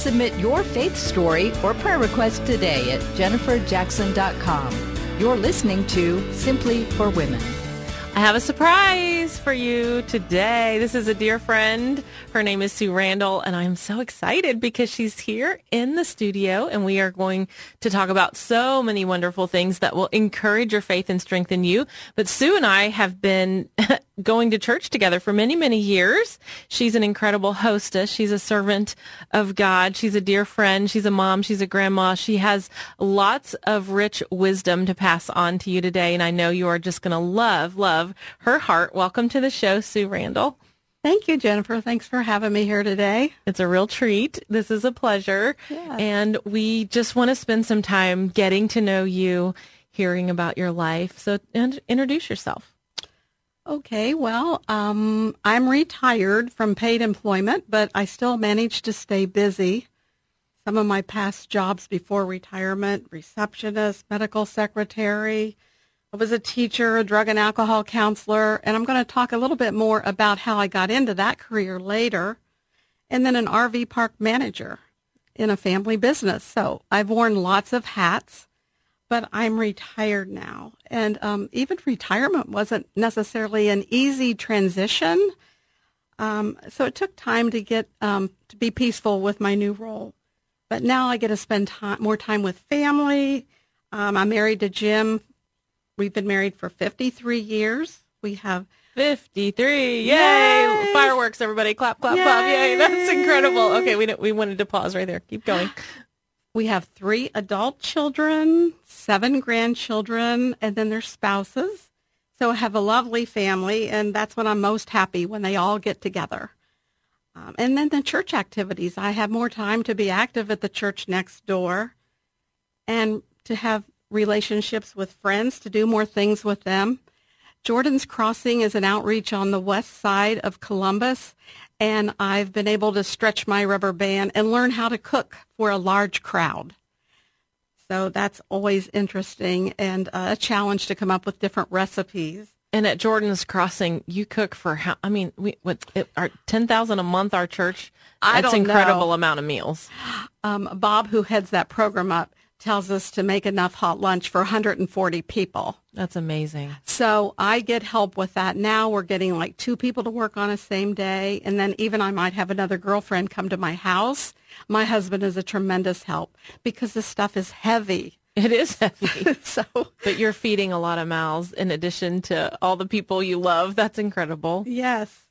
Submit your faith story or prayer request today at jenniferjackson.com. You're listening to Simply for Women. I have a surprise for you today. This is a dear friend. Her name is Sue Randall, and I'm so excited because she's here in the studio, and we are going to talk about so many wonderful things that will encourage your faith and strengthen you. But Sue and I have been going to church together for many, many years. She's an incredible hostess. She's a servant of God. She's a dear friend. She's a mom. She's a grandma. She has lots of rich wisdom to pass on to you today. And I know you are just going to love, love her heart. Welcome to the show, Sue Randall. Thank you, Jennifer. Thanks for having me here today. It's a real treat. This is a pleasure. Yeah. And we just want to spend some time getting to know you, hearing about your life. So and introduce yourself. Okay, well, um, I'm retired from paid employment, but I still manage to stay busy. Some of my past jobs before retirement receptionist, medical secretary. I was a teacher, a drug and alcohol counselor, and I'm going to talk a little bit more about how I got into that career later. And then an RV park manager in a family business. So I've worn lots of hats but I'm retired now. And um, even retirement wasn't necessarily an easy transition. Um, so it took time to get um, to be peaceful with my new role. But now I get to spend time, more time with family. Um, I'm married to Jim. We've been married for 53 years. We have 53. Yay! Yay! Fireworks, everybody. Clap, clap, clap. Yay. That's incredible. Okay, we, we wanted to pause right there. Keep going. We have three adult children, seven grandchildren, and then their spouses. So I have a lovely family, and that's when I'm most happy when they all get together. Um, and then the church activities. I have more time to be active at the church next door and to have relationships with friends, to do more things with them. Jordan's Crossing is an outreach on the west side of Columbus, and I've been able to stretch my rubber band and learn how to cook for a large crowd. So that's always interesting and a challenge to come up with different recipes. And at Jordan's Crossing, you cook for how? I mean, we what it, our ten thousand a month. Our church. I That's don't incredible know. amount of meals. Um, Bob, who heads that program up, tells us to make enough hot lunch for 140 people. That's amazing. So I get help with that. Now we're getting like two people to work on a same day. And then even I might have another girlfriend come to my house. My husband is a tremendous help because this stuff is heavy. It is heavy, So but you're feeding a lot of mouths in addition to all the people you love. That's incredible. yes.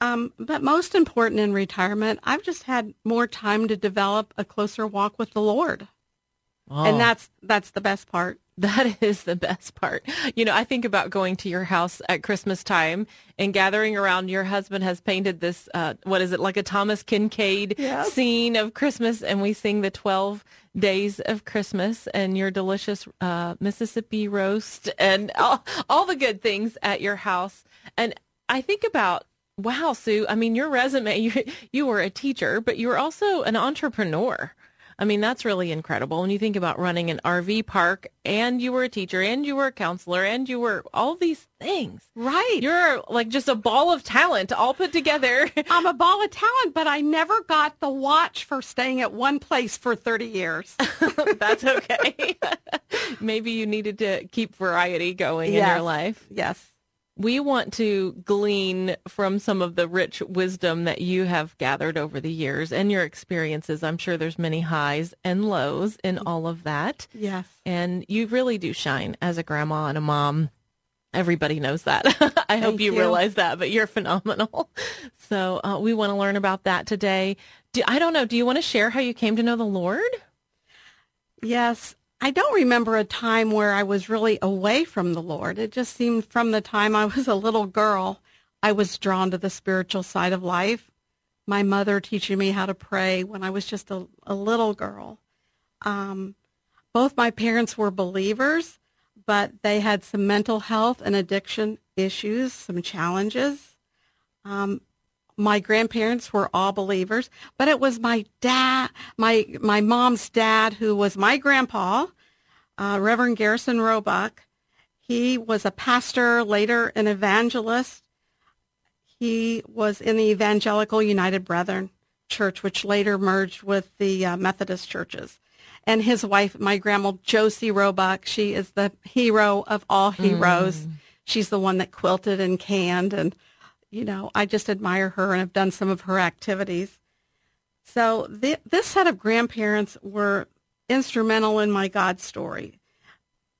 Um, but most important in retirement, I've just had more time to develop a closer walk with the Lord. Oh. And that's, that's the best part. That is the best part. You know, I think about going to your house at Christmas time and gathering around. Your husband has painted this, uh, what is it, like a Thomas Kinkade Yes. scene of Christmas, and we sing the 12 days of Christmas and your delicious uh, Mississippi roast and all, all the good things at your house. And I think about, wow, Sue, I mean, your resume, you, you were a teacher, but you were also an entrepreneur. I mean, that's really incredible. When you think about running an RV park and you were a teacher and you were a counselor and you were all these things. Right. You're like just a ball of talent all put together. I'm a ball of talent, but I never got the watch for staying at one place for 30 years. that's okay. Maybe you needed to keep variety going in your life. yes. We want to glean from some of the rich wisdom that you have gathered over the years and your experiences. I'm sure there's many highs and lows in all of that. Yes. And you really do shine as a grandma and a mom. Everybody knows that. I hope you, you. realize that, but you're phenomenal. So uh, we want to learn about that today. Do, I don't know. Do you want to share how you came to know the Lord? Yes. I don't remember a time where I was really away from the Lord. It just seemed from the time I was a little girl, I was drawn to the spiritual side of life. my mother teaching me how to pray when I was just a, a little girl. Um, both my parents were believers, but they had some mental health and addiction issues, some challenges. Um, my grandparents were all believers, but it was my dad, my my mom's dad, who was my grandpa, uh, Reverend Garrison Roebuck. He was a pastor, later an evangelist. He was in the Evangelical United Brethren Church, which later merged with the uh, Methodist churches. And his wife, my grandma Josie Roebuck, she is the hero of all heroes. Mm. She's the one that quilted and canned and you know, I just admire her and have done some of her activities. So this set of grandparents were instrumental in my God story.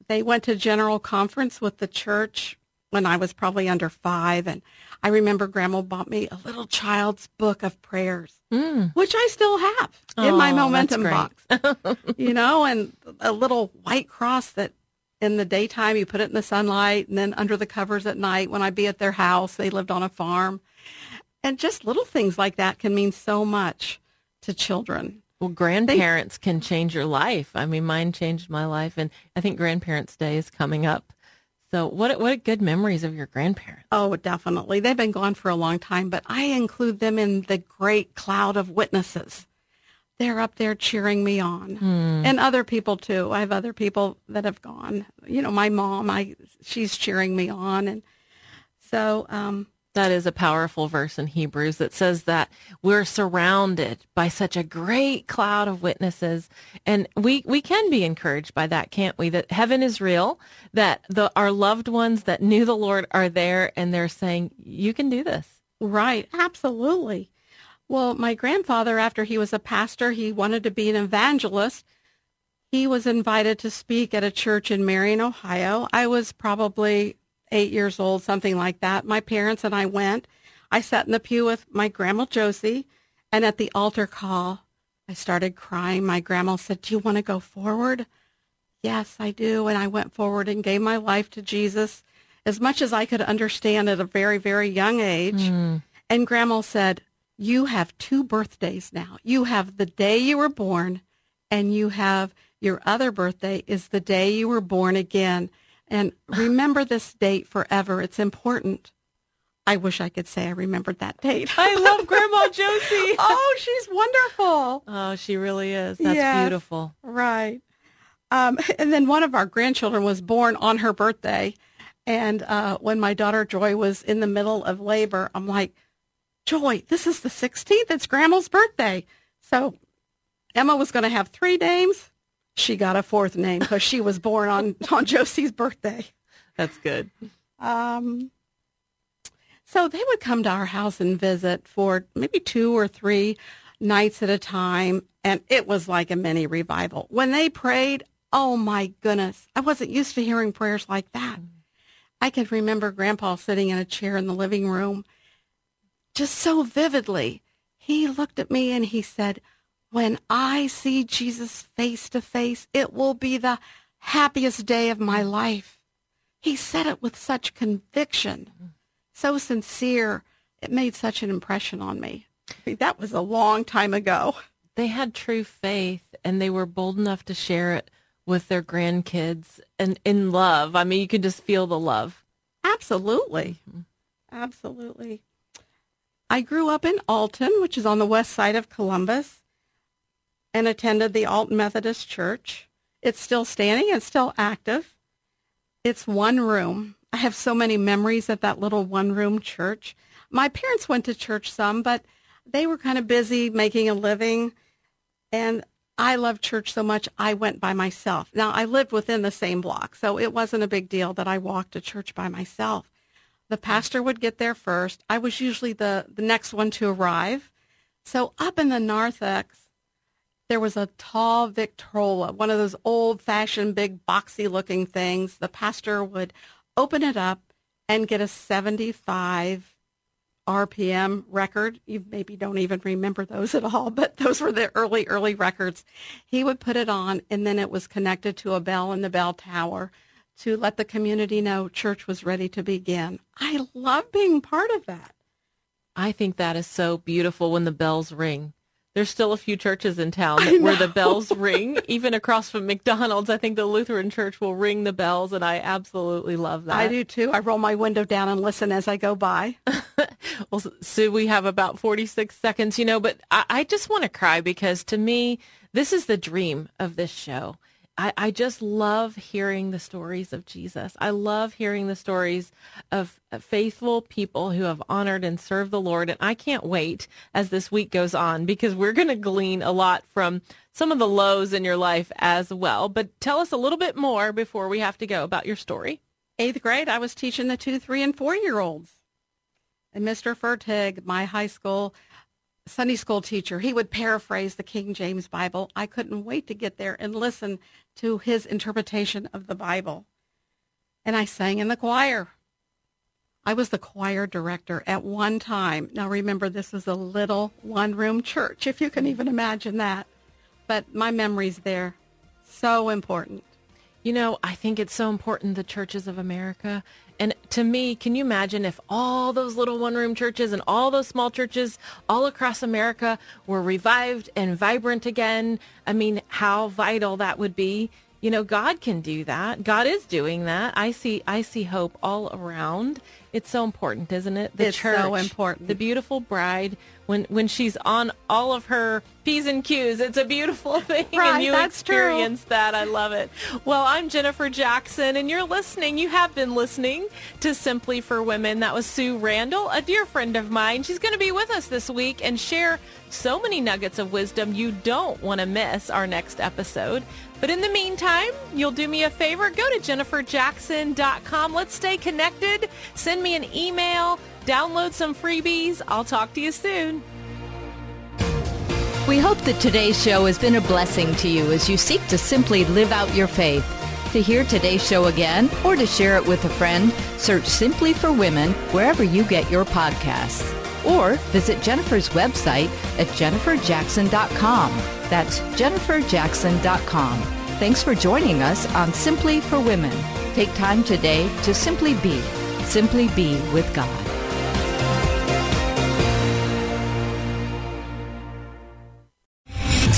They went to general conference with the church when I was probably under five, and I remember Grandma bought me a little child's book of prayers, mm. which I still have in my momentum box. you know, and a little white cross that in the daytime, you put it in the sunlight, and then under the covers at night when I'd be at their house. They lived on a farm. And just little things like that can mean so much to children. Well, grandparents they, can change your life. I mean, mine changed my life, and I think Grandparents' Day is coming up. So, what what good memories of your grandparents? Oh, definitely. They've been gone for a long time, but I include them in the great cloud of witnesses they're up there cheering me on. Hmm. and other people too. I have other people that have gone. You know my mom i she's cheering me on. And so um that is a powerful verse in Hebrews that says that we're surrounded by such a great cloud of witnesses. And we we can be encouraged by that can't we? That heaven is real that the our loved ones that knew the Lord are there and they're saying you can do this. Right. Absolutely well, my grandfather, after he was a pastor, he wanted to be an evangelist. He was invited to speak at a church in Marion, Ohio. I was probably eight years old, something like that. My parents and I went. I sat in the pew with my grandma Josie, and at the altar call, I started crying. My grandma said, Do you want to go forward? Yes, I do. And I went forward and gave my life to Jesus as much as I could understand at a very, very young age. Mm. And grandma said, you have two birthdays now. You have the day you were born, and you have your other birthday is the day you were born again. And remember this date forever. It's important. I wish I could say I remembered that date. I love Grandma Josie. oh, she's wonderful. Oh, she really is. That's yes, beautiful. Right. Um, and then one of our grandchildren was born on her birthday. And uh, when my daughter Joy was in the middle of labor, I'm like, Joy, this is the 16th. It's Grandma's birthday. So Emma was going to have three names. She got a fourth name because she was born on, on Josie's birthday. That's good. Um, so they would come to our house and visit for maybe two or three nights at a time. And it was like a mini revival. When they prayed, oh my goodness, I wasn't used to hearing prayers like that. I can remember Grandpa sitting in a chair in the living room just so vividly. He looked at me and he said, When I see Jesus face to face, it will be the happiest day of my life. He said it with such conviction, so sincere. It made such an impression on me. that was a long time ago. They had true faith and they were bold enough to share it with their grandkids and in love. I mean, you could just feel the love. Absolutely. Mm-hmm. Absolutely. I grew up in Alton, which is on the west side of Columbus, and attended the Alton Methodist Church. It's still standing, it's still active. It's one room. I have so many memories of that little one room church. My parents went to church some, but they were kind of busy making a living. And I loved church so much, I went by myself. Now, I lived within the same block, so it wasn't a big deal that I walked to church by myself. The pastor would get there first. I was usually the, the next one to arrive. So up in the narthex, there was a tall Victrola, one of those old fashioned big boxy looking things. The pastor would open it up and get a 75 RPM record. You maybe don't even remember those at all, but those were the early, early records. He would put it on, and then it was connected to a bell in the bell tower to let the community know church was ready to begin. I love being part of that. I think that is so beautiful when the bells ring. There's still a few churches in town where the bells ring. Even across from McDonald's, I think the Lutheran church will ring the bells, and I absolutely love that. I do too. I roll my window down and listen as I go by. well, Sue, we have about 46 seconds, you know, but I, I just want to cry because to me, this is the dream of this show. I, I just love hearing the stories of Jesus. I love hearing the stories of faithful people who have honored and served the Lord. And I can't wait as this week goes on because we're going to glean a lot from some of the lows in your life as well. But tell us a little bit more before we have to go about your story. Eighth grade, I was teaching the two, three, and four year olds. And Mr. Fertig, my high school Sunday school teacher, he would paraphrase the King James Bible. I couldn't wait to get there and listen to his interpretation of the Bible. And I sang in the choir. I was the choir director at one time. Now remember, this was a little one room church, if you can even imagine that. But my memory's there. So important. You know, I think it's so important the churches of America and to me, can you imagine if all those little one room churches and all those small churches all across America were revived and vibrant again? I mean, how vital that would be. You know, God can do that. God is doing that. I see I see hope all around. It's so important, isn't it? The it's church, so important. The beautiful bride when when she's on all of her p's and q's. It's a beautiful thing, right, and you experience true. that. I love it. Well, I'm Jennifer Jackson, and you're listening. You have been listening to Simply for Women. That was Sue Randall, a dear friend of mine. She's going to be with us this week and share so many nuggets of wisdom you don't want to miss our next episode. But in the meantime, you'll do me a favor. Go to jenniferjackson.com. Let's stay connected. Send me an email download some freebies. I'll talk to you soon. We hope that today's show has been a blessing to you as you seek to simply live out your faith. To hear today's show again or to share it with a friend, search Simply for Women wherever you get your podcasts. Or visit Jennifer's website at jenniferjackson.com. That's jenniferjackson.com. Thanks for joining us on Simply for Women. Take time today to simply be, simply be with God.